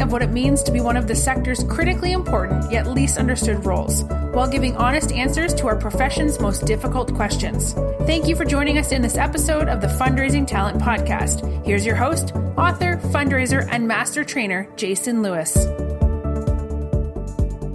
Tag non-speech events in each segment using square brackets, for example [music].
of what it means to be one of the sector's critically important yet least understood roles, while giving honest answers to our profession's most difficult questions. Thank you for joining us in this episode of the Fundraising Talent Podcast. Here's your host, author, fundraiser, and master trainer, Jason Lewis.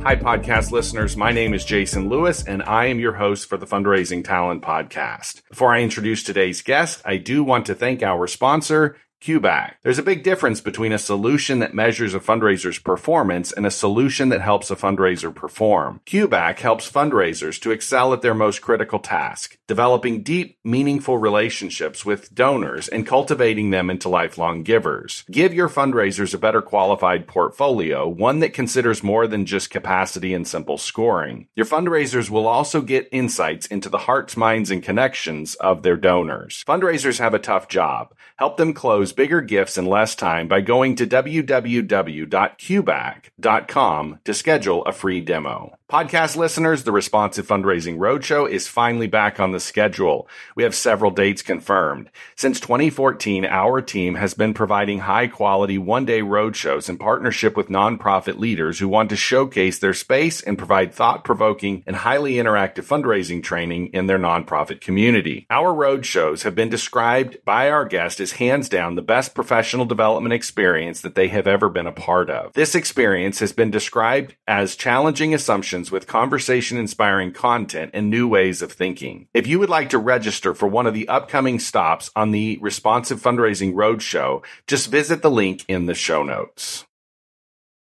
Hi, podcast listeners. My name is Jason Lewis, and I am your host for the Fundraising Talent Podcast. Before I introduce today's guest, I do want to thank our sponsor, CueBack. There's a big difference between a solution that measures a fundraiser's performance and a solution that helps a fundraiser perform. CueBack helps fundraisers to excel at their most critical task, developing deep, meaningful relationships with donors and cultivating them into lifelong givers. Give your fundraisers a better qualified portfolio, one that considers more than just capacity and simple scoring. Your fundraisers will also get insights into the hearts, minds, and connections of their donors. Fundraisers have a tough job. Help them close bigger gifts in less time by going to www.cueback.com to schedule a free demo. Podcast listeners, the Responsive Fundraising Roadshow is finally back on the schedule. We have several dates confirmed. Since 2014, our team has been providing high quality one day roadshows in partnership with nonprofit leaders who want to showcase their space and provide thought provoking and highly interactive fundraising training in their nonprofit community. Our roadshows have been described by our guests as hands down the best professional development experience that they have ever been a part of. This experience has been described as challenging assumptions with conversation inspiring content and new ways of thinking. If you would like to register for one of the upcoming stops on the Responsive Fundraising Roadshow, just visit the link in the show notes.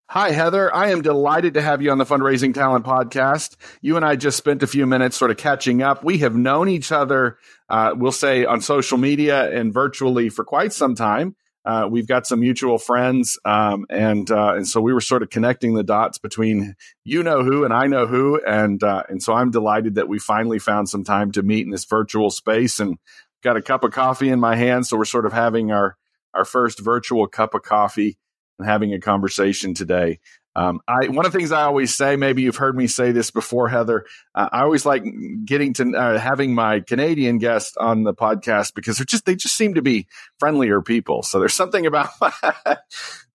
Hi, Heather. I am delighted to have you on the Fundraising Talent Podcast. You and I just spent a few minutes sort of catching up. We have known each other, uh, we'll say, on social media and virtually for quite some time. Uh, we've got some mutual friends, um, and uh, and so we were sort of connecting the dots between you know who and I know who, and uh, and so I'm delighted that we finally found some time to meet in this virtual space, and got a cup of coffee in my hand, so we're sort of having our our first virtual cup of coffee and having a conversation today. Um, I one of the things I always say, maybe you've heard me say this before, Heather. Uh, I always like getting to uh, having my Canadian guests on the podcast because they're just they just seem to be friendlier people. So there's something about [laughs]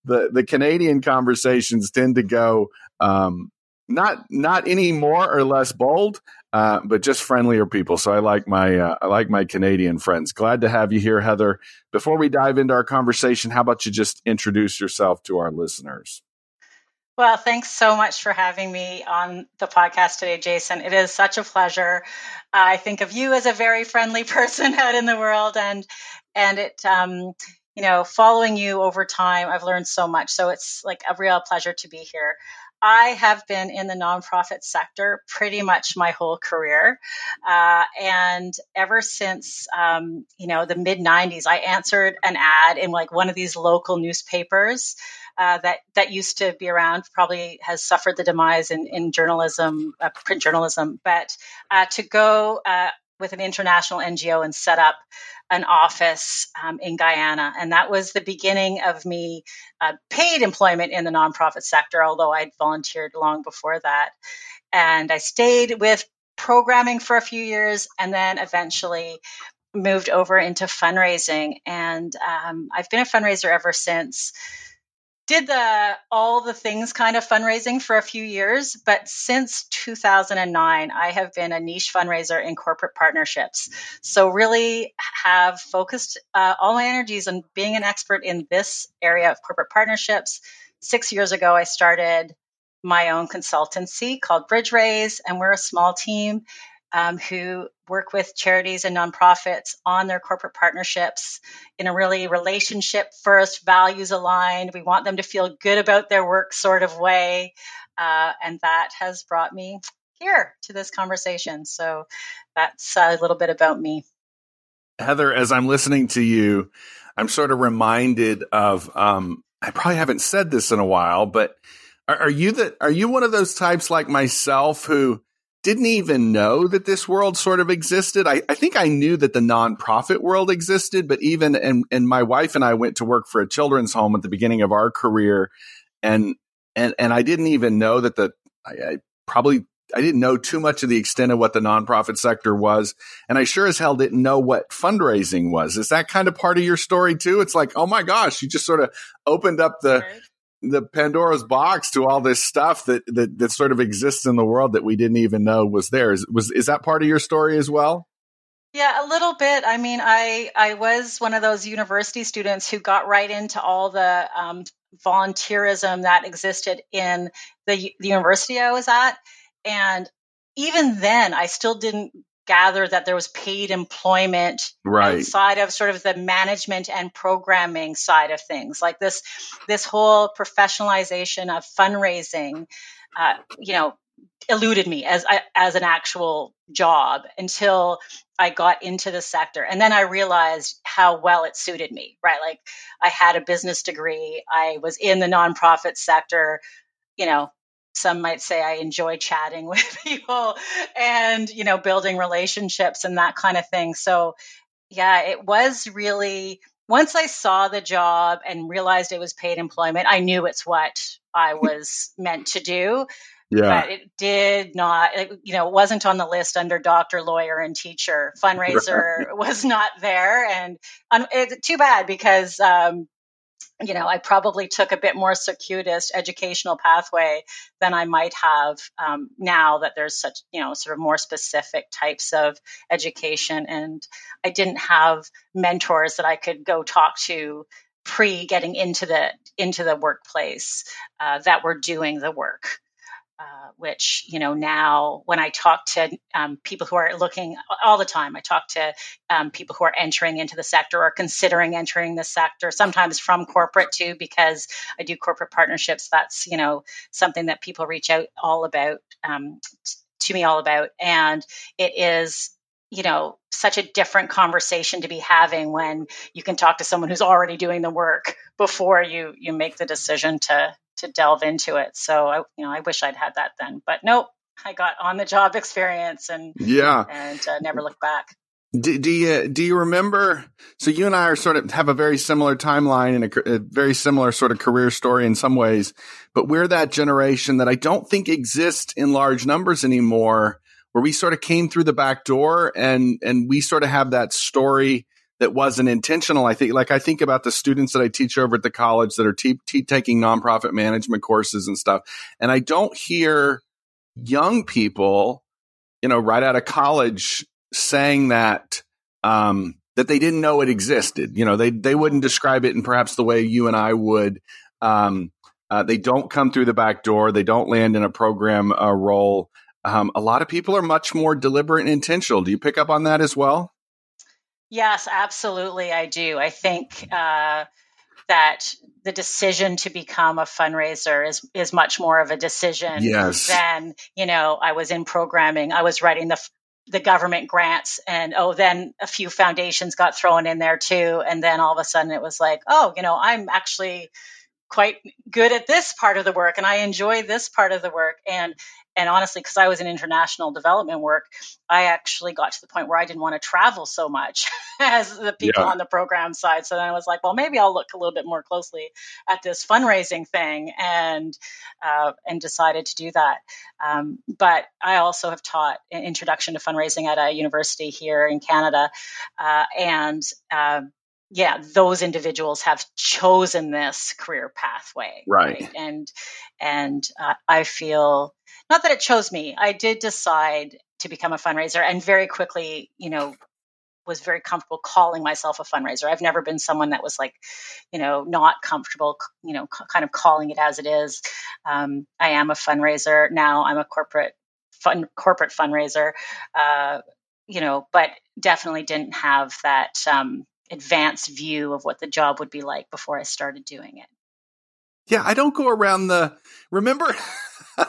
the the Canadian conversations tend to go um, not not any more or less bold, uh, but just friendlier people. So I like my uh, I like my Canadian friends. Glad to have you here, Heather. Before we dive into our conversation, how about you just introduce yourself to our listeners? Well, thanks so much for having me on the podcast today, Jason. It is such a pleasure. I think of you as a very friendly [laughs] person out in the world, and and it, um, you know, following you over time, I've learned so much. So it's like a real pleasure to be here. I have been in the nonprofit sector pretty much my whole career. Uh, and ever since, um, you know, the mid 90s, I answered an ad in like one of these local newspapers uh, that that used to be around probably has suffered the demise in, in journalism, uh, print journalism. But uh, to go uh, with an international NGO and set up an office um, in Guyana, and that was the beginning of me uh, paid employment in the nonprofit sector. Although I'd volunteered long before that, and I stayed with programming for a few years, and then eventually moved over into fundraising. And um, I've been a fundraiser ever since did the all the things kind of fundraising for a few years, but since 2009, I have been a niche fundraiser in corporate partnerships. So really have focused uh, all my energies on being an expert in this area of corporate partnerships. Six years ago, I started my own consultancy called BridgeRaise, and we're a small team um, who work with charities and nonprofits on their corporate partnerships in a really relationship first, values aligned. We want them to feel good about their work sort of way. Uh, and that has brought me here to this conversation. So that's a little bit about me. Heather, as I'm listening to you, I'm sort of reminded of um, I probably haven't said this in a while, but are, are you that are you one of those types like myself who didn't even know that this world sort of existed. I, I, think I knew that the nonprofit world existed, but even and and my wife and I went to work for a children's home at the beginning of our career, and and and I didn't even know that the I, I probably I didn't know too much of the extent of what the nonprofit sector was, and I sure as hell didn't know what fundraising was. Is that kind of part of your story too? It's like, oh my gosh, you just sort of opened up the the Pandora's box to all this stuff that, that that sort of exists in the world that we didn't even know was there. Is was is that part of your story as well? Yeah, a little bit. I mean, I I was one of those university students who got right into all the um, volunteerism that existed in the, the university I was at, and even then, I still didn't gather that there was paid employment right. outside of sort of the management and programming side of things. Like this this whole professionalization of fundraising uh, you know eluded me as as an actual job until I got into the sector. And then I realized how well it suited me right? Like I had a business degree. I was in the nonprofit sector you know some might say I enjoy chatting [laughs] with people and, you know, building relationships and that kind of thing. So, yeah, it was really, once I saw the job and realized it was paid employment, I knew it's what I [laughs] was meant to do. Yeah. But it did not, you know, it wasn't on the list under doctor, lawyer, and teacher. [laughs] Fundraiser was not there. And um, it's too bad because, um, you know, I probably took a bit more circuitous educational pathway than I might have um, now that there's such, you know, sort of more specific types of education. And I didn't have mentors that I could go talk to pre getting into the into the workplace uh, that were doing the work. Uh, which you know now when I talk to um, people who are looking all the time, I talk to um, people who are entering into the sector or considering entering the sector. Sometimes from corporate too, because I do corporate partnerships. That's you know something that people reach out all about um, to me all about, and it is you know such a different conversation to be having when you can talk to someone who's already doing the work before you you make the decision to to delve into it. So I, you know, I wish I'd had that then, but nope, I got on the job [laughs] experience and yeah, and uh, never looked back. Do, do, you do you remember? So you and I are sort of have a very similar timeline and a, a, very similar sort of career story in some ways, but we're that generation that I don't think exists in large numbers anymore, where we sort of came through the back door and and we sort of have that story that wasn't intentional. I think, like I think about the students that I teach over at the college that are te- te- taking nonprofit management courses and stuff, and I don't hear young people, you know, right out of college saying that um, that they didn't know it existed. You know, they they wouldn't describe it in perhaps the way you and I would. Um, uh, they don't come through the back door. They don't land in a program uh, role. Um, a lot of people are much more deliberate and intentional. Do you pick up on that as well? Yes, absolutely. I do. I think uh, that the decision to become a fundraiser is is much more of a decision yes. than you know. I was in programming. I was writing the the government grants, and oh, then a few foundations got thrown in there too, and then all of a sudden it was like, oh, you know, I'm actually quite good at this part of the work and I enjoy this part of the work and and honestly because I was in international development work I actually got to the point where I didn't want to travel so much [laughs] as the people yeah. on the program side so then I was like well maybe I'll look a little bit more closely at this fundraising thing and uh, and decided to do that um, but I also have taught introduction to fundraising at a university here in Canada uh, and uh, yeah, those individuals have chosen this career pathway, right? right? And and uh, I feel not that it chose me. I did decide to become a fundraiser, and very quickly, you know, was very comfortable calling myself a fundraiser. I've never been someone that was like, you know, not comfortable, you know, c- kind of calling it as it is. Um, I am a fundraiser now. I'm a corporate fun corporate fundraiser. Uh, you know, but definitely didn't have that um, advanced view of what the job would be like before I started doing it. Yeah, I don't go around the remember [laughs]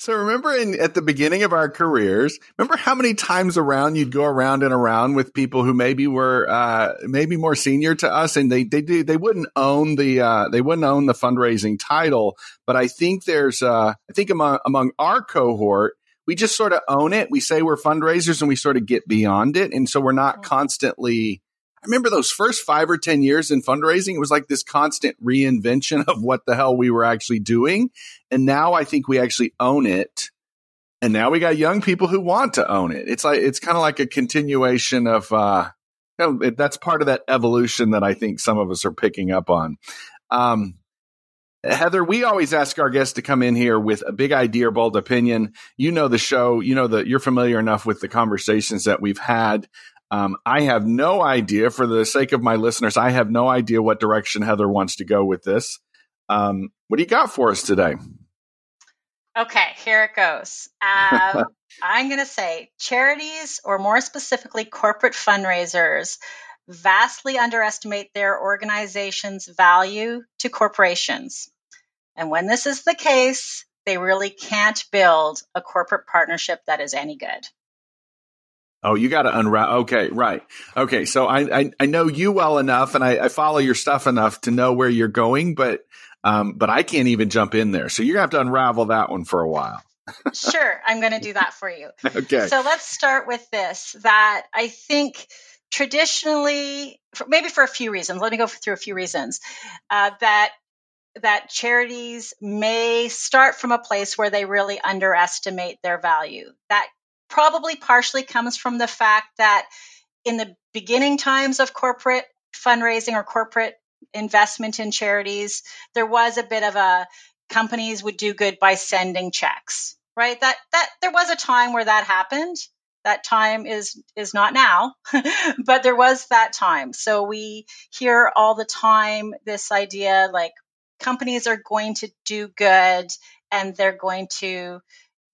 So remember in at the beginning of our careers, remember how many times around you'd go around and around with people who maybe were uh, maybe more senior to us and they they do they wouldn't own the uh, they wouldn't own the fundraising title, but I think there's uh, I think among among our cohort we just sort of own it. We say we're fundraisers and we sort of get beyond it and so we're not constantly I remember those first five or 10 years in fundraising, it was like this constant reinvention of what the hell we were actually doing. And now I think we actually own it. And now we got young people who want to own it. It's like, it's kind of like a continuation of, uh, you know, that's part of that evolution that I think some of us are picking up on. Um, Heather, we always ask our guests to come in here with a big idea or bold opinion. You know the show, you know that you're familiar enough with the conversations that we've had. Um, I have no idea, for the sake of my listeners, I have no idea what direction Heather wants to go with this. Um, what do you got for us today? Okay, here it goes. Um, [laughs] I'm going to say charities, or more specifically, corporate fundraisers, vastly underestimate their organization's value to corporations. And when this is the case, they really can't build a corporate partnership that is any good. Oh, you got to unwrap. Okay, right. Okay, so I, I, I know you well enough, and I, I follow your stuff enough to know where you're going, but um, but I can't even jump in there. So you're gonna have to unravel that one for a while. [laughs] sure, I'm going to do that for you. okay. So let's start with this. That I think traditionally, maybe for a few reasons. Let me go through a few reasons uh, that that charities may start from a place where they really underestimate their value. That probably partially comes from the fact that in the beginning times of corporate fundraising or corporate investment in charities, there was a bit of a companies would do good by sending checks, right? That that there was a time where that happened. That time is is not now, [laughs] but there was that time. So we hear all the time this idea like companies are going to do good and they're going to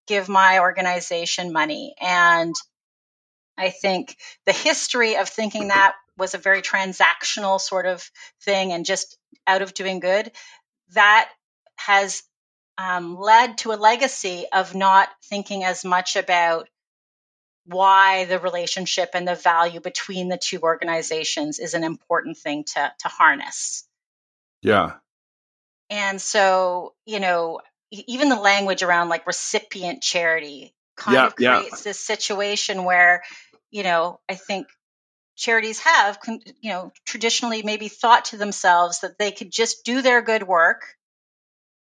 give my organization money. And I think the history of thinking that was a very transactional sort of thing and just out of doing good, that has um, led to a legacy of not thinking as much about why the relationship and the value between the two organizations is an important thing to, to harness. Yeah. And so, you know, even the language around like recipient charity kind yeah, of creates yeah. this situation where you know i think charities have you know traditionally maybe thought to themselves that they could just do their good work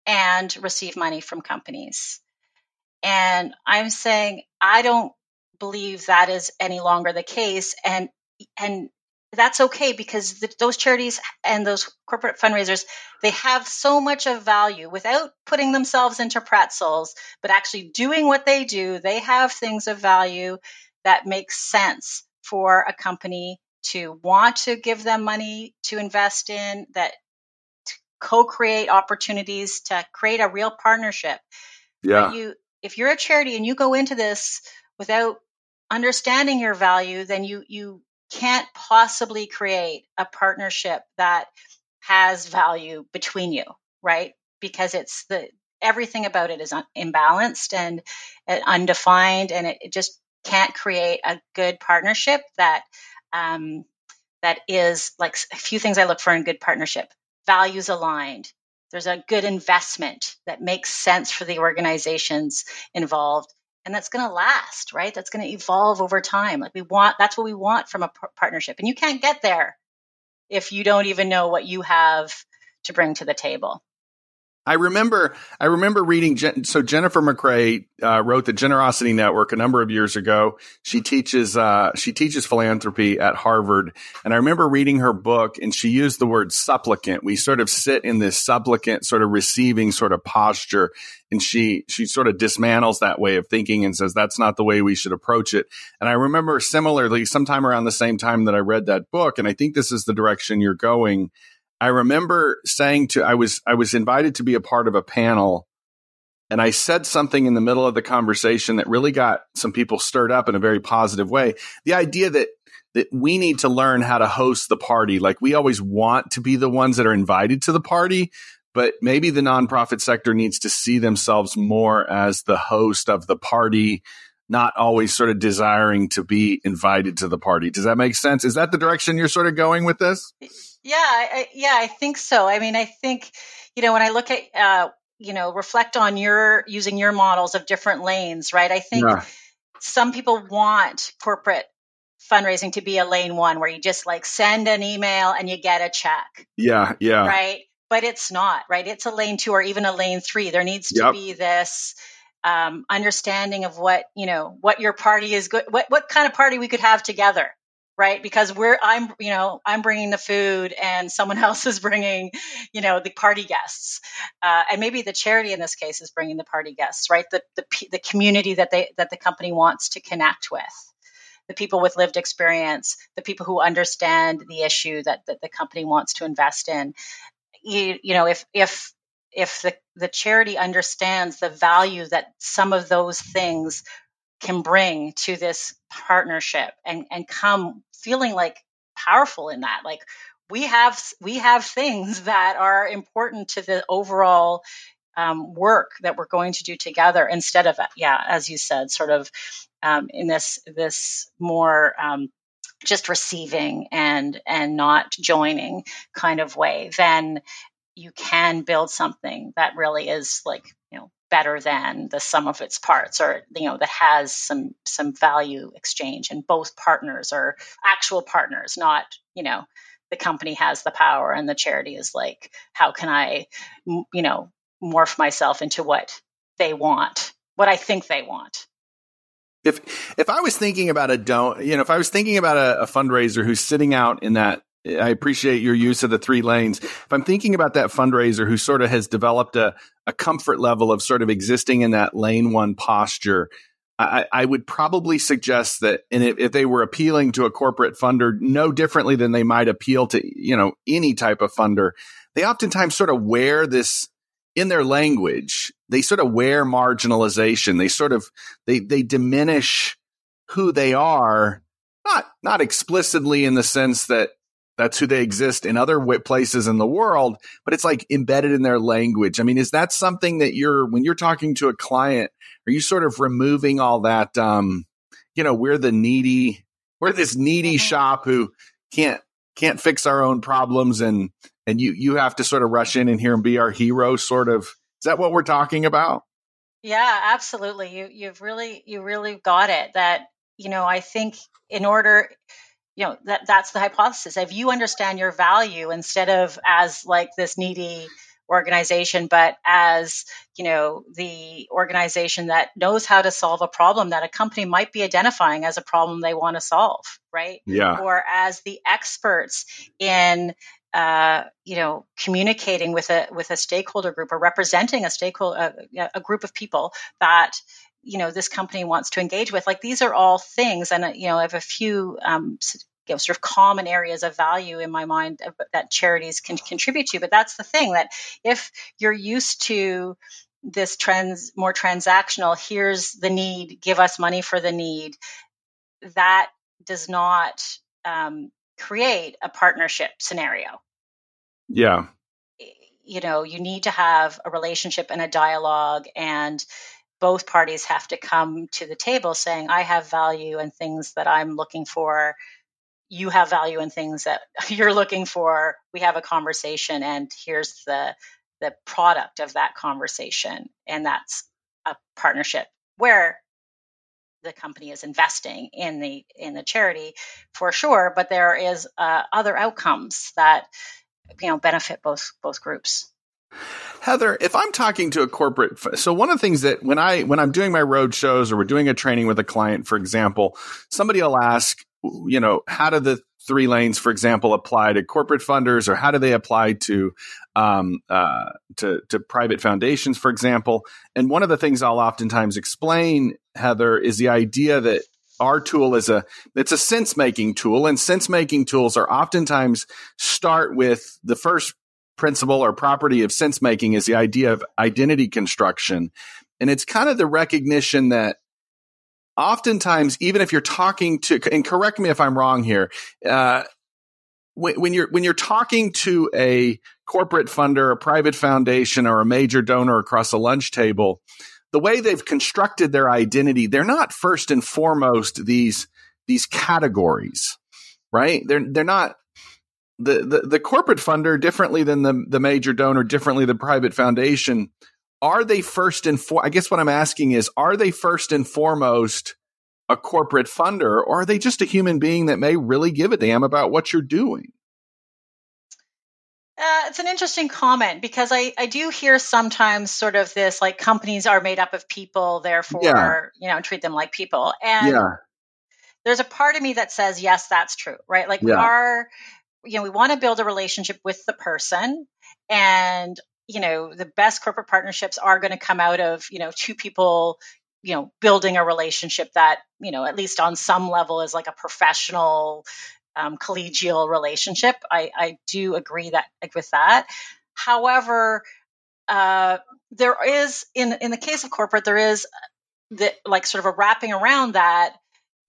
and receive money from companies and i'm saying i don't believe that is any longer the case and and that's okay because the, those charities and those corporate fundraisers they have so much of value without putting themselves into pretzels but actually doing what they do they have things of value that makes sense for a company to want to give them money to invest in that co-create opportunities to create a real partnership. Yeah. but you if you're a charity and you go into this without understanding your value then you you can't possibly create a partnership that has value between you, right? Because it's the everything about it is un- imbalanced and uh, undefined, and it, it, just can't create a good partnership that um, that is like a few things I look for in good partnership: values aligned. There's a good investment that makes sense for the organizations involved and that's going to last, right? That's going to evolve over time. Like we want, that's what we want from a p- partnership. And you can't get there if you don't even know what you have to bring to the table. I remember, I remember reading. So Jennifer McCrea uh, wrote the Generosity Network a number of years ago. She teaches, uh, she teaches philanthropy at Harvard, and I remember reading her book, and she used the word supplicant. We sort of sit in this supplicant, sort of receiving sort of posture, and she she sort of dismantles that way of thinking and says that's not the way we should approach it. And I remember similarly, sometime around the same time that I read that book, and I think this is the direction you're going I remember saying to I was I was invited to be a part of a panel and I said something in the middle of the conversation that really got some people stirred up in a very positive way. The idea that that we need to learn how to host the party. Like we always want to be the ones that are invited to the party, but maybe the nonprofit sector needs to see themselves more as the host of the party, not always sort of desiring to be invited to the party. Does that make sense? Is that the direction you're sort of going with this? Yeah, I, yeah, I think so. I mean, I think you know when I look at uh, you know reflect on your using your models of different lanes, right? I think yeah. some people want corporate fundraising to be a lane one where you just like send an email and you get a check. Yeah, yeah. Right. But it's not, right? It's a lane two or even a lane three. There needs to yep. be this um, understanding of what, you know, what your party is good, what, what kind of party we could have together. Right. Because we're, I'm, you know, I'm bringing the food and someone [laughs] else is bringing, you know, the party guests. Uh, and maybe the charity in this case is bringing the party guests, right? The, the, the community that they, that the company wants to connect with the people with lived experience, the people who understand the issue that, that the company wants to invest in. You, you know, if if if the, the charity understands the value that some of those things can bring to this partnership and, and come feeling like powerful in that, like we have we have things [laughs] that are important to the overall um, work that we're going to do together instead of yeah as you said sort of um, in this this more um, just receiving and and not joining kind of way, then you can build something that really is like you know better than the sum of its parts or you know that has some some value exchange. And both partners are actual partners not you know the company has the power and the charity is like how can i you know morph myself into what they want what i think they want? If if I was thinking about a don't, you know, if I was thinking about a, a, fundraiser who's sitting out in that, I appreciate your use of the three lanes. If I'm thinking about that fundraiser who sort of has developed a, a comfort level of sort of existing in that lane one posture, I, I would probably suggest that, and if, if they were appealing to a corporate funder, no differently than they might appeal to, you know, any type of funder, they oftentimes sort of wear this in their language, they sort of wear marginalization. They sort of they they diminish who they are, not not explicitly in the sense that that's who they exist in other places in the world, but it's like embedded in their language. I mean, is that something that you're when you're talking to a client, are you sort of removing all that? Um, you know, we're the needy, we're this needy mm-hmm. shop who can't can't fix our own problems and and you you have to sort of rush in and here and be our hero sort of is that what we're talking about yeah absolutely you you've really you really got it that you know i think in order you know that that's the hypothesis. If you understand your value instead of as like this needy organization but as you know the organization that knows how to solve a problem that a company might be identifying as a problem they want to solve right? Yeah. Or as the experts in uh, you know, communicating with a with a stakeholder group or representing a stakeholder a, a, group of people that you know this company wants to engage with. Like these are all things, and uh, you know, I have a few um, you know, sort of common areas of value in my mind that charities can contribute to. But that's the thing that if you're used to this trends more transactional, here's the need, give us money for the need, that does not um, create a partnership scenario. Yeah. You know, you need to have a relationship and a dialogue, and both parties have to come to the table saying, I have value and things that I'm looking for. You have value and things that [laughs] you're looking for. We have a conversation, and here's the the product of that conversation. And that's a partnership where the company is investing in the in the charity for sure but there is uh, other outcomes that you know benefit both both groups Heather, if I'm talking to a corporate, so one of the things that when I when I'm doing my road shows or we're doing a training with a client, for example, somebody will ask, you know, how do the three lanes, for example, apply to corporate funders, or how do they apply to um, uh, to to private foundations, for example? And one of the things I'll oftentimes explain, Heather, is the idea that our tool is a it's a sense making tool, and sense making tools are oftentimes start with the first principle or property of sense making is the idea of identity construction, and it's kind of the recognition that oftentimes, even if you're talking to, and correct me if I'm wrong here, uh, when, when, you're when you're talking to a corporate funder, a private foundation, or a major donor across a lunch table, the way they've constructed their identity, they're not first and foremost these these categories, right? They're they're not the, the, the corporate funder differently than the the major donor, differently the private foundation. Are they first and for? I guess what I'm asking is, are they first and foremost a corporate funder, or are they just a human being that may really give a damn about what you're doing? Uh, it's an interesting comment because I, I do hear sometimes sort of this like companies are made up of people, therefore, yeah. you know, treat them like people. And yeah. there's a part of me that says, yes, that's true, right? Like yeah. we are, you know, we want to build a relationship with the person and, you know, the best corporate partnerships are going to come out of, you know, two people, you know, building a relationship that, you know, at least on some level is like a professional, um, collegial relationship. I, I do agree that like, with that. However, uh, there is in in the case of corporate, there is the like sort of a wrapping around that.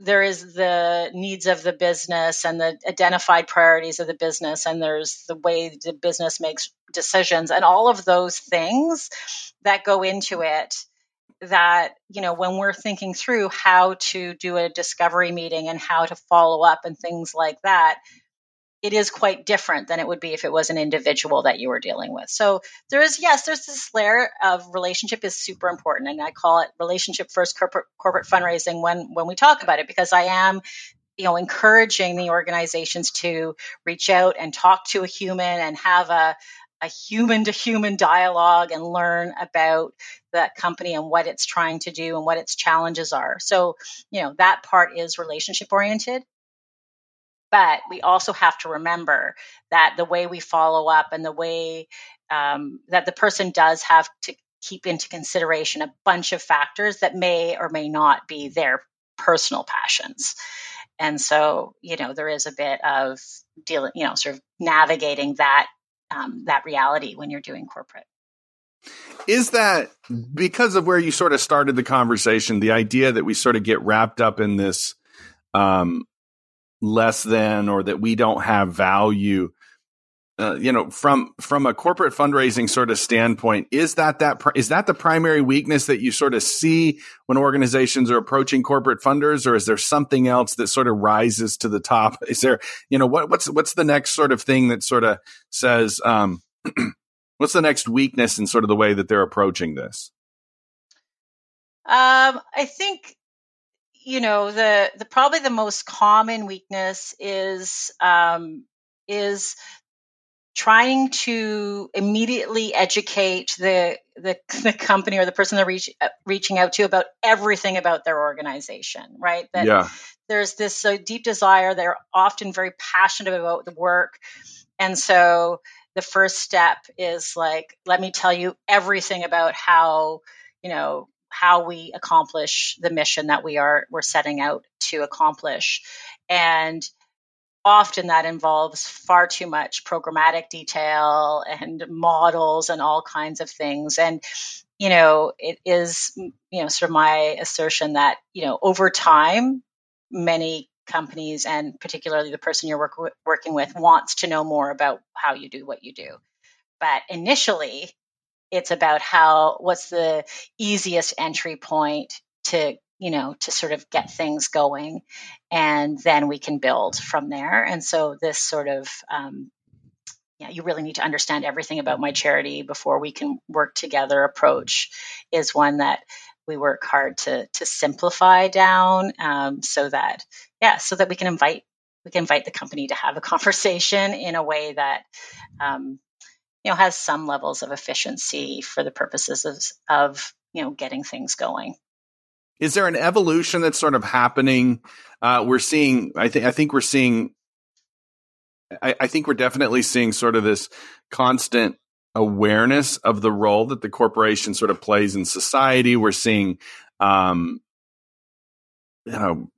There is the needs of the business and the identified priorities of the business, and there's the way the business makes decisions, and all of those things that go into it that you know when we're thinking through how to do a discovery meeting and how to follow up and things like that it is quite different than it would be if it was an individual that you were dealing with so there is yes there's this layer of relationship is super important and i call it relationship first corporate corporate fundraising when when we talk about it because i am you know encouraging the organizations to reach out and talk to a human and have a a human to human dialogue and learn about that company and what it's trying to do and what its challenges are. So, you know, that part is relationship oriented. But we also have to remember that the way we follow up and the way um, that the person does have to keep into consideration a bunch of factors that may or may not be their personal passions. And so, you know, there is a bit of dealing, you know, sort of navigating that um, that reality when you're doing corporate. Is that because of where you sort of started the conversation, the idea that we sort of get wrapped up in this um, less than or that we don't have value? Uh, you know, from from a corporate fundraising sort of standpoint, is that that is that the primary weakness that you sort of see when organizations are approaching corporate funders, or is there something else that sort of rises to the top? [laughs] Is there, you know, what what's what's the next sort of thing that sort of says, um, [clears throat] what's the next weakness in sort of the way that they're approaching this? Um, I think you know the the probably the most common weakness is um, is trying to immediately educate the, the, the company or the person they're reach, uh, reaching out to about everything about their organization, right? That yeah. there's this uh, deep desire. They're often very passionate about the work. And so the first step is like, let me tell you everything about how, you know, how we accomplish the mission that we are we're setting out to accomplish. And often that involves far too much programmatic detail and models and all kinds of things and you know it is you know sort of my assertion that you know over time many companies and particularly the person you're work, working with wants to know more about how you do what you do but initially it's about how what's the easiest entry point to you know, to sort of get things going. And then we can build from there. And so this sort of, um, yeah, you really need to understand everything about my charity before we can work together approach is one that we work hard to to simplify down um, so that yeah so that we can invite we can invite the company to have a [laughs] conversation in a way that um, you know has some levels of efficiency for the purposes of, of you know getting things going is there an evolution that's sort of happening? Uh, we're seeing, I think, I think we're seeing, I, I think we're definitely seeing sort of this constant awareness of the role that the corporation sort of plays in society. We're seeing, um, you know,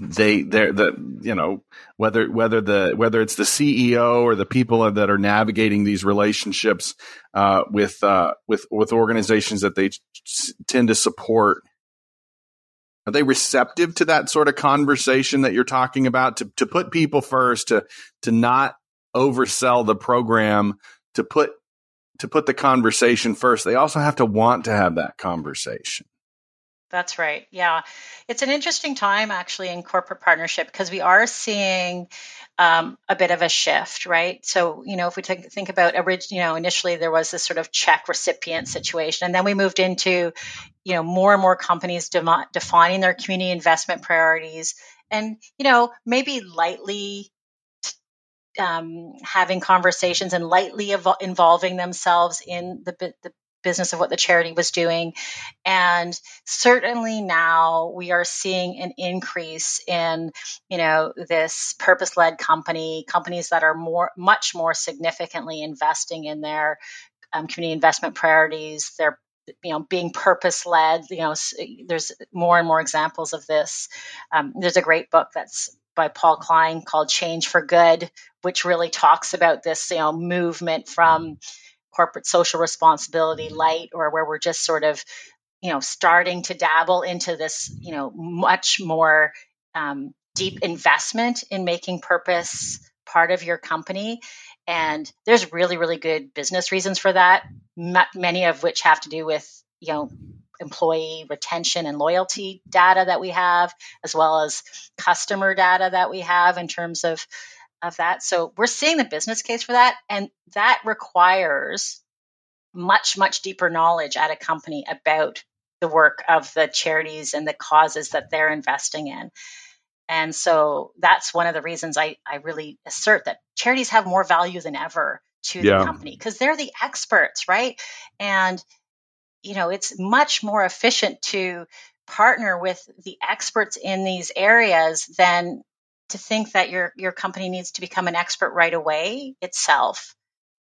they they're the you know whether whether the whether it's the CEO or the people that are navigating these relationships uh, with uh, with with organizations that they tend to support are they receptive to that sort of conversation that you're talking about to, to put people first, to, to not oversell the program to put to put the conversation first. They also have to want to have that conversation. That's right. Yeah. It's an interesting time actually in corporate partnership because we are seeing um, a bit of a shift, right? So, you know, if we think about, orig- you know, initially there was this sort of check recipient situation, and then we moved into, you know, more and more companies de- defining their community investment priorities and, you know, maybe lightly um, having conversations and lightly involving themselves in the, the business of what the charity was doing. And certainly now we are seeing an increase in, you know, this purpose led company, companies that are more, much more significantly investing in their um, community investment priorities, their you know being purpose led you know there's more and more examples of this um, there's a great book that's by paul klein called change for good which really talks about this you know movement from corporate social responsibility light or where we're just sort of you know starting to dabble into this you know much more um, deep investment in making purpose part of your company. And there's really really good business reasons for that many of which have to do with you know employee retention and loyalty data that we have as well as customer data that we have in terms of of that. So we're seeing the business case for that. And that requires much, much deeper knowledge at a company about the work of the charities and the causes that they're investing in. And so that's one of the reasons I, I really assert that charities have more value than ever to yeah. the company because they're the experts, right? And, you know, it's much more efficient to partner with the experts in these areas than to think that your your company needs to become an expert right away itself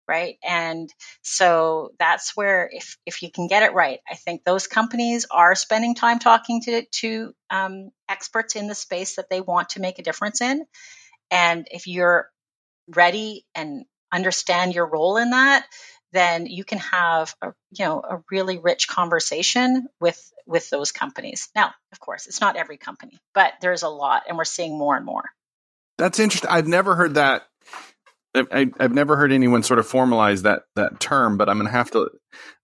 right? And so that's where if if you can get it right i think those companies are spending time talking to to um, experts in the space that they want to make a difference in. And if you're ready and understand your role in that then you can have a you know a really rich conversation with with those companies. Now of course it's not every company but there's a lot and we're seeing more and more that's interesting. I've never heard that. I, have never heard anyone sort of formalize that that term, but I'm going to have to.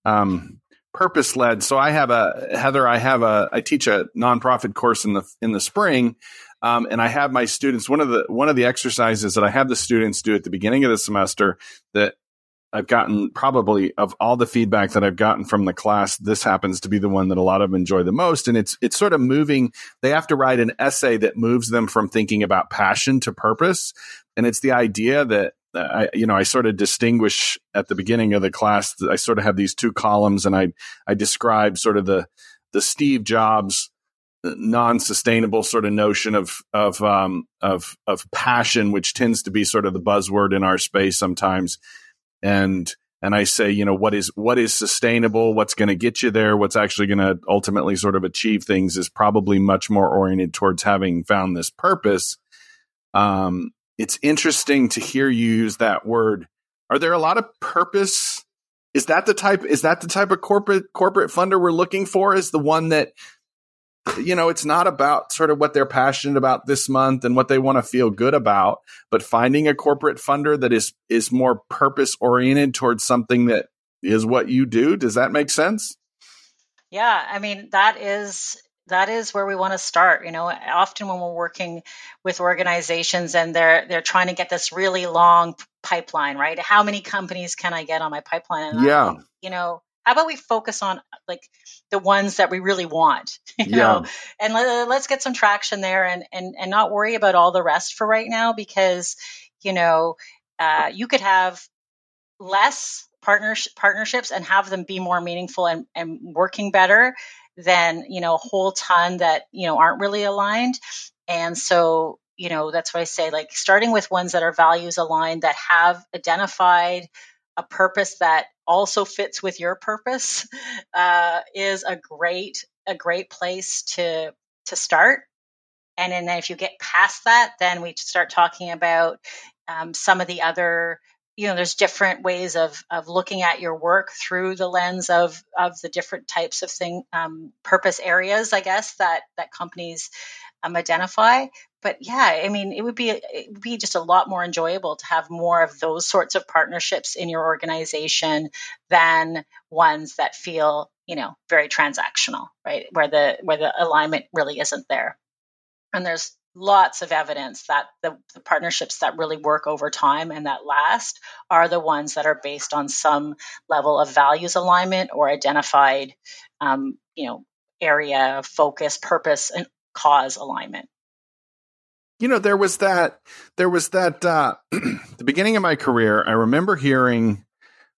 Um, purpose led. So I have a Heather. I have a. I teach a nonprofit course in the in the spring, um, and I have my students. One of the one of the exercises that I have the students do at the beginning of the semester that I've gotten probably of all the feedback that I've gotten from the class, this happens to be the one that a lot of them enjoy the most. And it's it's sort of moving. They have to write an essay that moves them from thinking about passion to purpose. And it's the idea that uh, I, you know, I sort of distinguish at the beginning of the class. I sort of have these two columns, and I I describe sort of the the Steve Jobs uh, non-sustainable sort of notion of of um, of of passion, which tends to be sort of the buzzword in our space sometimes and and I say, you know, what is what is sustainable, what's going to get you there, what's actually going to ultimately sort of achieve things is probably much more oriented towards having found this purpose. Um, it's interesting to hear you use that word. Are there a lot of purpose? Is that the type? Is that the type of corporate corporate funder we're looking for? Is the one that you know, it's not about sort of what they're passionate about this month and what they want to feel good about, but finding a corporate funder that is is more purpose oriented towards something that is what you do. Does that make sense? Yeah, I mean that is that is where we want to start you know often when we're working with organizations and they're they're trying to get this really long pipeline right how many companies can i get on my pipeline and yeah you know how about we focus on like the ones that we really want [laughs] you yeah. know and let, us get some traction there and, and and not worry about all the rest for right now because you know uh, you could have less partners partnerships and have them be more meaningful and, and working better than you know a whole ton that you know aren't really aligned and so you know that's what i say like starting with ones that are values aligned that have identified a purpose that also fits with your purpose [laughs] uh, is a great a great place to to start and then if you get past that then we start talking about um, some of the other you know there's different ways of of looking at your work through the lens of of the different types of thing um, purpose areas i guess that that companies um, identify. But yeah, I mean, it would be it would be just a lot more enjoyable to have more of those sorts of partnerships in your organization than ones that feel you know very transactional, right? Where the where the alignment really isn't there. And there's lots of evidence that the, the, partnerships that really work over time and that last are the ones that are based on some level of values alignment or identified um, you know area focus purpose and cause alignment you know there was that there was that uh [clears throat] the beginning of my career i remember hearing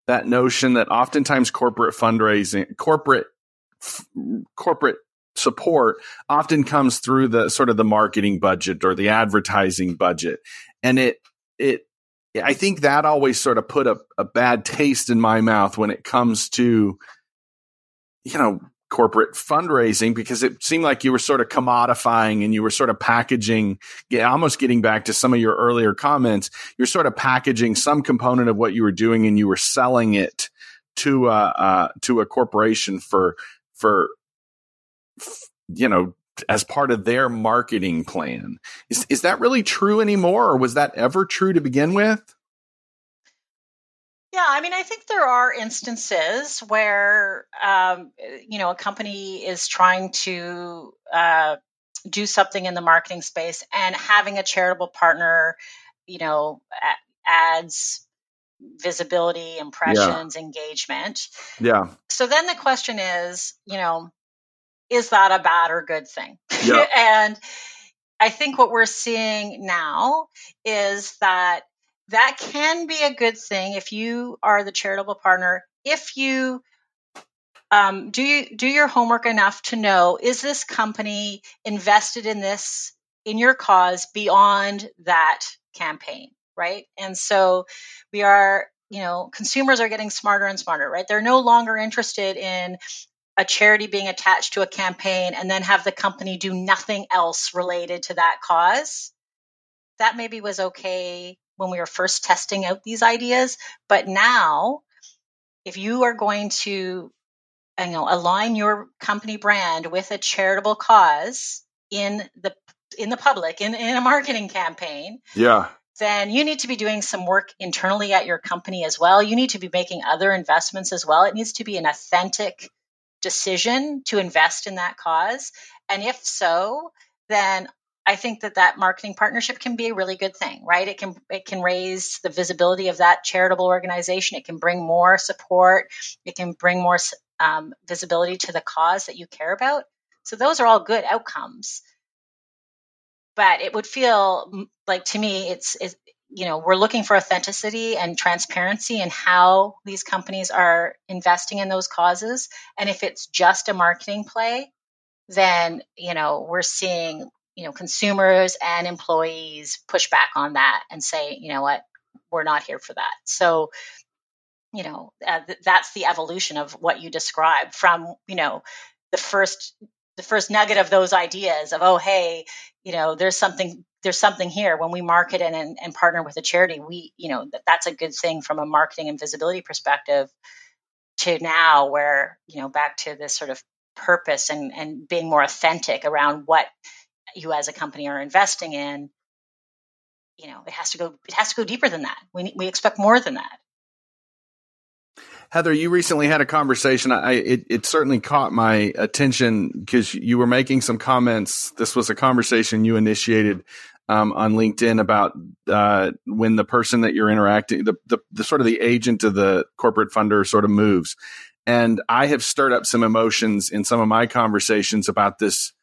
that notion that oftentimes corporate fundraising corporate f- corporate support often comes through the sort of the marketing budget or the advertising budget. And it, it, I think that always sort of put a, a bad taste in my mouth when it comes to, you know, corporate fundraising because it seemed like you were sort of commodifying and you were sort of packaging, almost getting back to some of your earlier comments. You're sort of packaging some component of what you were doing and you were selling it to a, uh, to a corporation for, for you know, as part of their marketing plan. Is is that really true anymore, or was that ever true to begin with? Yeah, I mean, I think there are instances where um, you know a company is trying to uh, do something in the marketing space, and having a charitable partner, you know, adds visibility, impressions, yeah. engagement. Yeah. So then the question is, you know, is that a bad or good thing? Yeah. [laughs] and I think what we're seeing now is that that can be a good thing if you are the charitable partner, if you um, do you do your homework enough to know is this company invested in this in your cause beyond that campaign, right? And so we are you know consumers are getting smarter and smarter right they're no longer interested in a charity being attached to a campaign and then have the company do nothing else related to that cause. That maybe was okay when we were first testing out these ideas, but now if you are going to you know align your company brand with a charitable cause in the in the public in, in a marketing campaign yeah. then you need to be doing some work internally at your company as well. You need to be making other investments as well. It needs to be an authentic decision to invest in that cause? And if so, then I think that that marketing partnership can be a really good thing, right? It can it can raise the visibility of that charitable organization. It can bring more support. It can bring more um, visibility to the cause that you care about. So those are all good outcomes. But it would feel like to me, it's, it's you know we're looking for authenticity and transparency in how these companies are investing in those causes and if it's just a marketing play then you know we're seeing you know consumers and employees push back on that and say you know what? We're not here for that. So you know uh, th- that's the evolution of what you described from you know the first the first nugget of those ideas of oh hey you know there's something there's something here. When we market and, and, and partner with a charity we you know that, that's a good thing from a marketing and visibility perspective to now where you know back to this sort of purpose and and being more authentic around what you as a company are investing in you know it has to go it has to go deeper than that we we expect more than that Heather, you recently had a conversation. I it, it certainly caught my attention because you were making some comments. This was a conversation you initiated um, on LinkedIn about uh, when the person that you're interacting, the, the the sort of the agent of the corporate funder, sort of moves. And I have stirred up some emotions in some of my conversations about this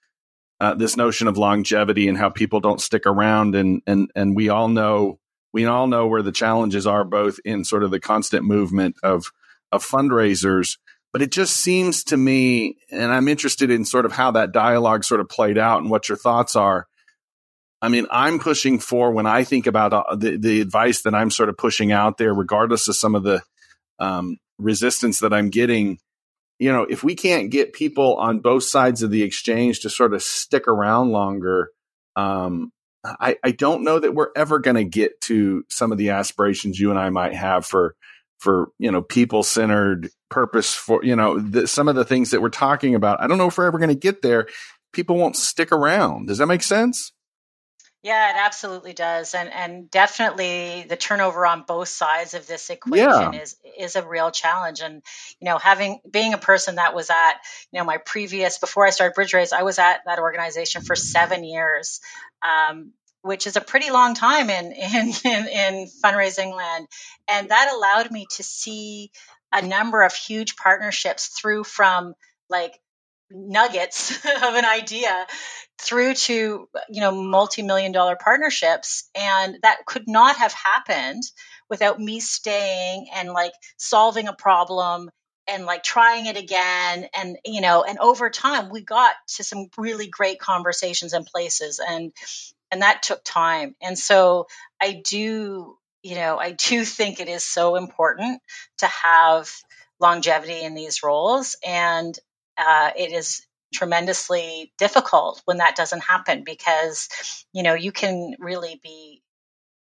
uh, this notion of longevity and how people don't stick around. And and and we all know we all know where the challenges are, both in sort of the constant movement of of fundraisers. But it just seems to me, and I'm interested in sort of how that dialogue sort of played out and what your thoughts are. I mean, I'm pushing for when I think about uh, the, the advice that I'm sort of pushing out there, regardless of some of the um, resistance that I'm getting. You know, if we can't get people on both sides of the exchange to sort of stick around longer, um, I, I don't know that we're ever going to get to some of the aspirations you and I might have for for you know people centered purpose for you know the, some of the things that we're talking about i don't know if we're ever going to get there people won't stick around. Does that make sense? Yeah, it absolutely does, and and definitely the turnover on both sides of this equation yeah. is is a real challenge. And you know, having being a person that was at you know my previous before I started BridgeRaise, I was at that organization for seven years, um, which is a pretty long time in in in, in fundraising land, and that allowed me to see a number of huge partnerships through from like nuggets [laughs] of an idea through to you know multi-million dollar partnerships. And that could not have happened without me staying and like solving a problem and like trying it again. And you know and over time we got to some really great conversations and places and and that took time. And so i do you know i do [laughs] think it is so important to have longevity in these roles. And uh, it is tremendously difficult when that doesn't happen because you know you can really be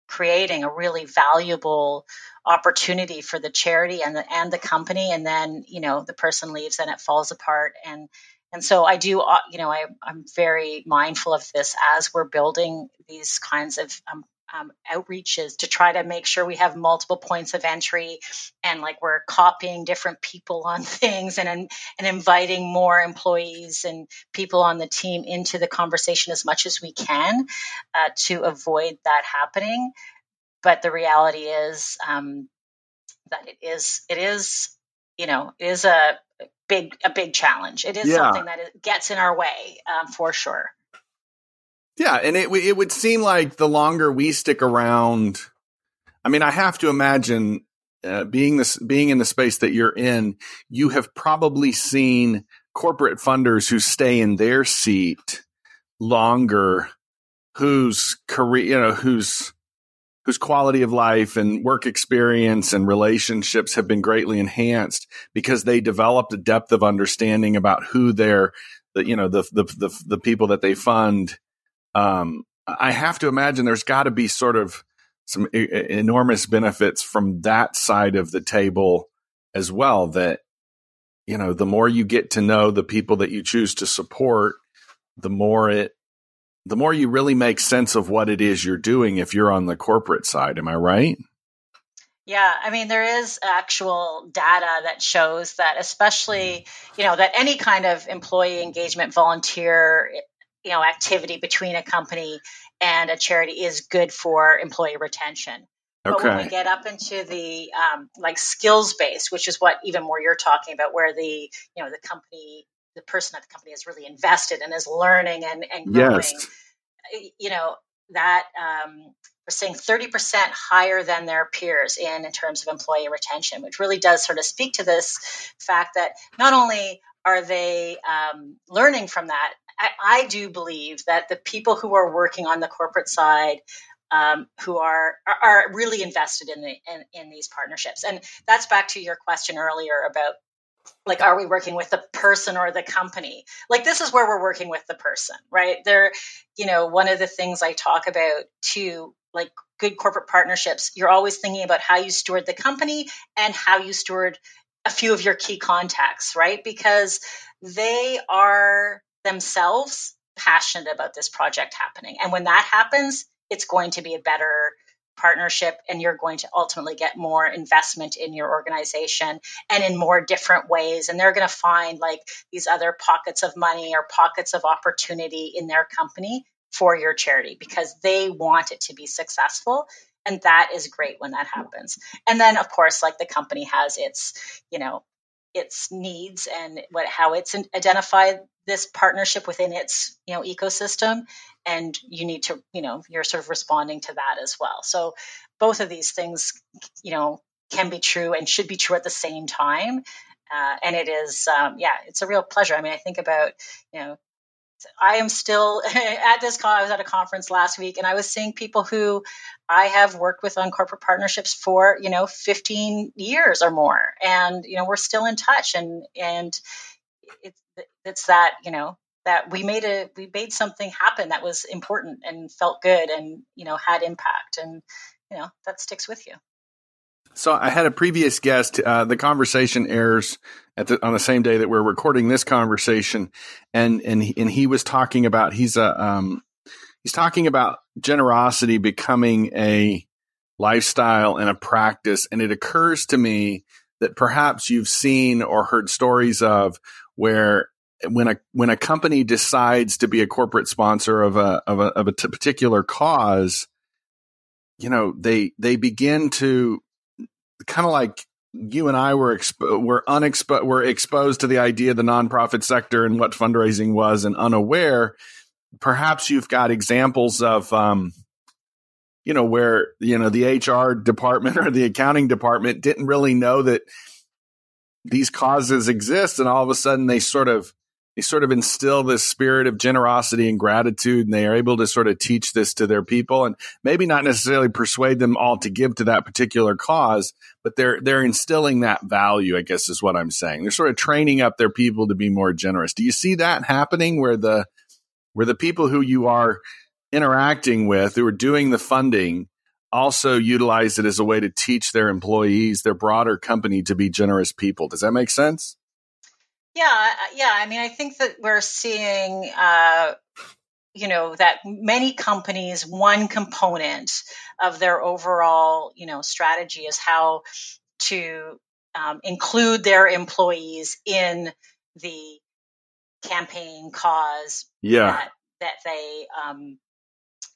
creating a really valuable opportunity for the charity and the and the company and then you know the person leaves and it falls apart. And and so I do uh, you know I, I'm very mindful of this as we're building these kinds of um, um, outreaches to try to make sure we have multiple points of entry and like we're copying different people on [laughs] things and and inviting more employees and people on the team into the conversation as much as we can uh, to avoid that happening. But the reality is um, that it is it is you know is a big a big challenge. It is yeah. something that gets in our way um, for sure yeah, and it it would seem like the longer we stick around, I mean, I have to imagine uh, being this being in the space that you're in, you have probably seen corporate funders who stay in their seat longer, whose career, you know, whose whose quality of life and work experience and relationships have been greatly enhanced because they developed a depth of understanding about who they're, the, you know, the, the, the, the people that they fund um, I have to imagine there's got to be sort of some I- enormous benefits from that side of the table as well. That, you know, the more you get to know the people that you choose to support, the more it, the more you really make sense of what it is you're doing if you're on the corporate side. Am I right? Yeah, I mean, there is actual data that shows that, especially, you know, that any kind of employee engagement volunteer you know activity between a company and a charity is good for employee retention. Okay. But when we get up into the um, like skills base, which is what even more you're talking about, where the you know the company, the person at the company is really invested and is learning and and growing. Yes. You know that um, we're seeing 30% higher than their peers in in terms of employee retention, which really does sort of speak to this fact that not only are they um, learning from that I, I do believe that the people who are working on the corporate side um, who are, are, really invested in the in, in, these partnerships. And that's back to your question earlier about like are we working with the person or the company? Like this is where we're working with the person, right? There, you know, one of the things I talk about too, like good corporate partnerships, you're always thinking about how you steward the company and how you steward a few of your key contacts, right? Because they are themselves passionate about this project happening. And when that happens, it's going to be a better partnership and you're going to ultimately get more investment in your organization and in more different ways and they're going to find like these other pockets of money or pockets of opportunity in their company for your charity because they want it to be successful and that is great when that happens. And then of course like the company has its you know its needs and what how it's identified this partnership within its you know ecosystem. And you need to you know you're sort of responding to that as well. So both of these things you know can be true and should be true at the same time. Uh, and it is um, yeah it's a real pleasure. I mean i think about you know I am still [laughs] at this call. I was at a conference last week and I was seeing people who I have worked with on corporate partnerships for, you know, 15 years or more. And, you know, we're still in touch and, and it's, it's that, you know, that we made a, we made something happen that was important and felt good and, you know, had impact and, you know, that sticks with you. So I had a previous guest. Uh, the conversation airs at the, on the same day that we're recording this conversation, and and he, and he was talking about he's a um, he's talking about generosity becoming a lifestyle and a practice, and it occurs to me that perhaps you've seen or heard stories of where when a when a company decides to be a corporate sponsor of a of a of a t- particular cause, you know they they begin to kind of like you and I were expo- were unexpo- were exposed to the idea of the nonprofit sector and what fundraising was and unaware. Perhaps you've got examples of, um, you know, where you know the HR department [laughs] or the accounting department didn't really know that these causes exist, and all of a sudden they sort of they sort of instill this spirit of generosity and gratitude and they are able to sort of teach this to their people and maybe not necessarily persuade them all to give to that particular cause but they're they're instilling that value i guess is what i'm saying. They're sort of training up their people to be more generous. Do you see that happening where the where the people who you are interacting with who are doing the funding also utilize it as a way to teach their employees their broader company to be generous people? Does that make sense yeah, yeah. I mean, I think that we're seeing, uh, you know, that many companies, one component of their overall, you know, strategy is how to um, include their employees in the campaign cause yeah. that, that they um,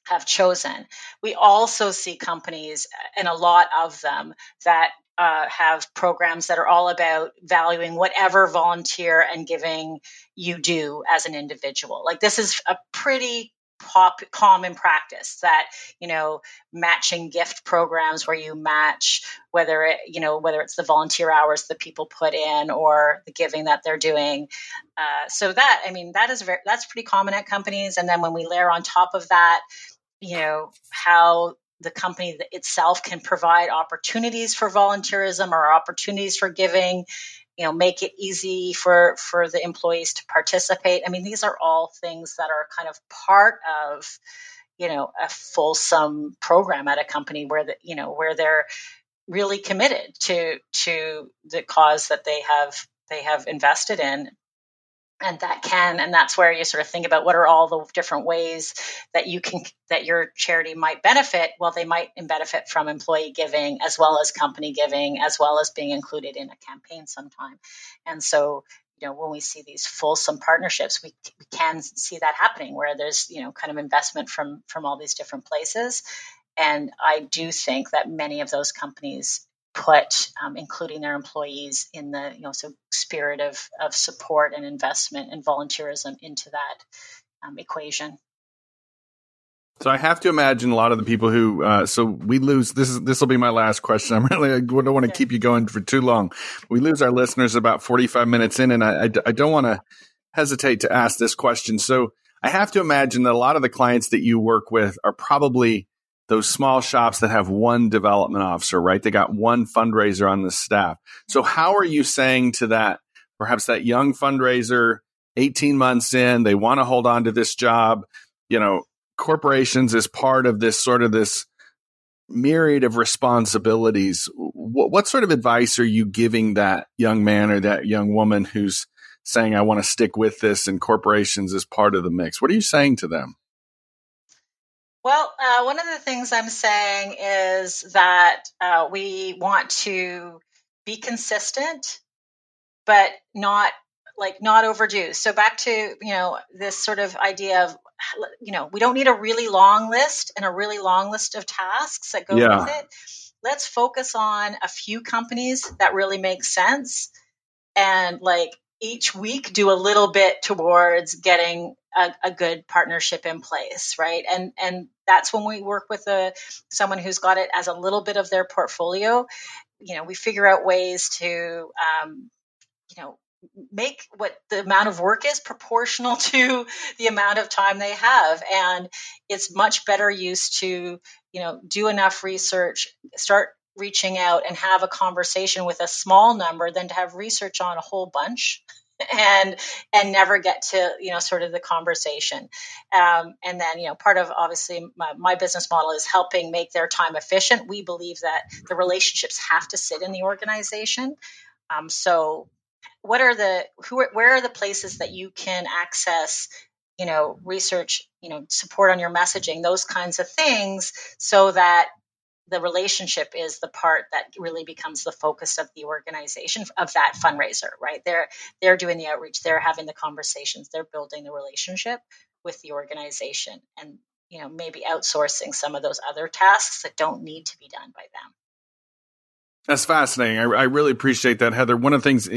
have chosen. We also see companies, and a lot of them, that uh, have programs that are all about valuing whatever volunteer and giving you do as an individual. Like this is a pretty pop common practice that you know matching gift programs where you match whether it you know whether it's the volunteer hours that people put in or the giving that they're doing uh, so that i mean that is very that's pretty common at companies and then when we layer on top of that you know how the company itself can provide opportunities for volunteerism or opportunities for giving you know make it easy for for the employees to participate. I mean these are all things that are kind of part of you know a fulsome program at a company where the you know where they're really committed to to the cause that they have they have invested in and that can and that's where you sort of think about what are all the different ways that you can that your charity might benefit. Well they might benefit from employee giving as well as company giving as well as being included in a campaign sometime. And so you know when we see these fulsome partnerships we, we can see that happening where there's you know kind of investment from from all these different places. And i do think that many of those companies put um, including their employees in the you know so spirit of of support and investment and volunteerism into that um, equation. So I have to imagine a lot of the people who uh, so we lose this is this will be my last question. [laughs] I'm really I don't want to keep you going for too long. We lose our listeners about 45 minutes in, and I, I, I don't want to hesitate to ask this question. So I have to imagine that a lot of the clients that you work with are probably those small shops that have one development officer, right? They got one fundraiser on the staff. So mm-hmm. how are you saying to that, perhaps that young fundraiser, 18 months in, they want to hold on to this job, you know, corporations is part of this sort of this myriad of responsibilities. What, what sort of advice are you giving that young man or that young woman who's saying, I want to stick with this and corporations is part of the mix? What are you saying to them? Well, uh, one of the things I'm saying is that uh, we want to be consistent, but not like not overdue. So back to you know this sort of idea of you know we don't need a really long list and a really long list of tasks that go yeah. with it. Let's focus on a few companies that really make sense and like each week do a little bit towards getting a, a, good partnership in place right? And and that's when we work with a someone who's got it as a little bit of their portfolio. You know we figure out ways to um, you know make what the amount of work is proportional [laughs] to the amount of time they have. And it's much better use to you know do enough research start reaching out and have a conversation with a small number than to have research on a whole bunch [laughs] and and never get to you know sort of the conversation. Um, and then you know part of obviously my, my, business model is helping make their time efficient. We believe that the relationships have to sit in the organization. Um, so what are the who are, where are the places that you can access you know research you know support on your messaging those kinds of things so that the relationship is the part that really becomes the focus of the organization of that fundraiser right? They're they're doing the outreach they're having the conversations they're building the relationship with the organization and you know maybe outsourcing some of those other tasks that don't need to be done by them that's fascinating. I, I, really appreciate that, Heather. One of the things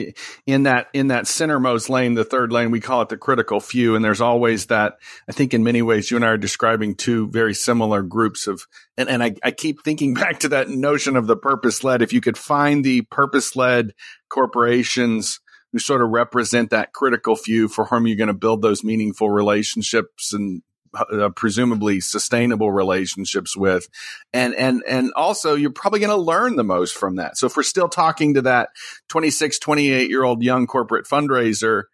in that in that centermost lane, the third lane, we call it the critical few, and there's always that. I think in many ways, you and I are describing two very similar groups of, and, and I, I keep thinking [laughs] back to that notion of the purpose led. If you could find the purpose led corporations who sort of represent that critical few for whom you're going to build those meaningful relationships and uh, presumably sustainable relationships with. And and and also you're probably going to learn the most from that. So if we're still talking to that 26 28 year old young corporate fundraiser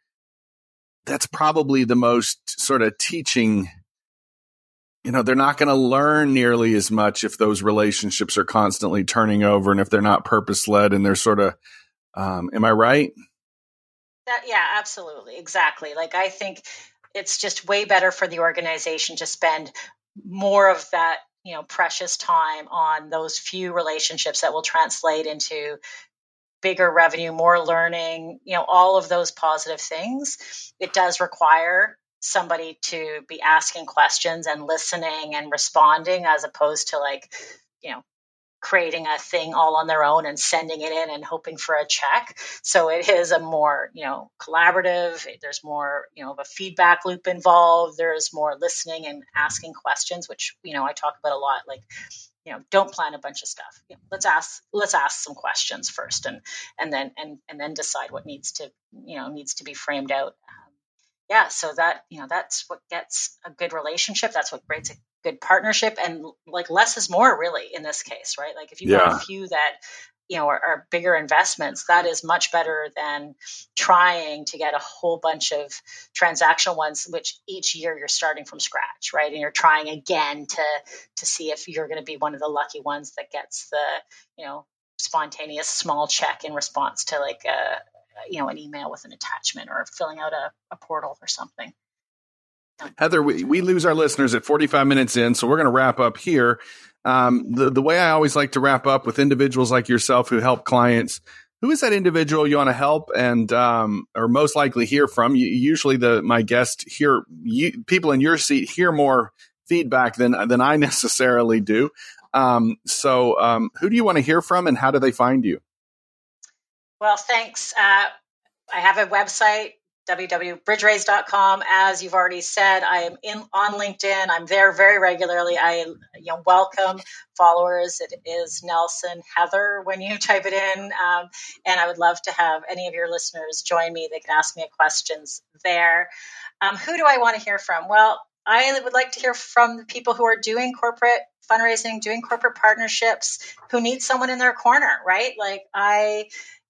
that's probably the most sort of teaching. You know they're not going to learn nearly as much if those relationships are constantly turning over and if they're not purpose led and they're sort of um, am i right? That, yeah absolutely. Exactly. Like i think it's just way better for the organization to spend more of that you know precious time on those few relationships that will translate into bigger revenue more learning you know all of those positive things. It does require somebody to be asking questions and listening and responding as opposed to like you know creating a thing all on their own and sending it in and hoping for a check. So it is a more, you know, collaborative. There's more, you know, of a feedback loop involved. There's more listening and asking questions, which, you know, I talk about a lot. Like, you know, don't plan a bunch of stuff. You know, let's ask let's ask some questions first, and and then and and then decide what needs to you know needs to be framed out. Yeah, so that you know that's what gets a good relationship. That's what creates a good partnership and like less is more really in this case right? Like if you yeah. a few that you know are, are, bigger investments that is much better than trying to get a whole bunch of transactional ones which each year you're starting from scratch right? And you're trying again to to see if you're going to be one of the lucky ones that gets the you know spontaneous small check in response to like a you know an email with an attachment or filling out a, a portal or something Heather, we, we lose our listeners at 45 minutes in, so we're going to wrap up here. Um, the, the way I always like to wrap up with individuals like yourself who help clients, who is that individual you want to help and um, or most likely hear from? You, usually, the my guest hear you, people in your seat hear more feedback than than I [laughs] necessarily do. Um, so, um, who do you want to hear from, and how do they find you? Well, thanks. Uh, I have a website, www.bridgeraise.com. As you've already said, I am in on LinkedIn. I'm there very regularly. I you know, welcome followers. It is Nelson Heather when you [laughs] type it in. Um, and I would love to have any of your listeners join me. They can ask me questions there. Um, who do I want to hear from? Well, I would like to hear from people who are doing corporate fundraising, doing corporate partnerships, who need someone in their corner, right? Like I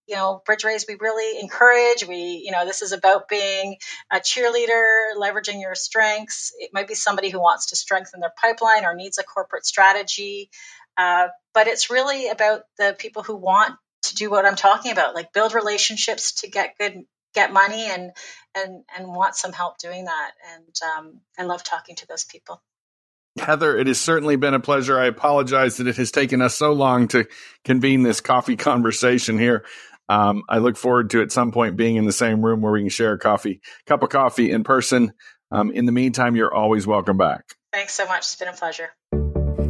you know, BridgeRaise, we really encourage. We, you know, this is about being a cheerleader, leveraging your strengths. It might be somebody who wants to strengthen their pipeline or needs a corporate strategy. Uh, but it's really about the people who want to do what I'm talking about, like build relationships to get good, get money and, and, and want some help doing that. And um, I love talking to those people. Heather, it has certainly been a pleasure. I apologize that it has taken us so long to convene this coffee [laughs] conversation here. Um, I look forward to at some point being in the same room where we can share a coffee, cup of coffee in person. Um, in the meantime, you're always welcome back. Thanks so much. It's been a pleasure.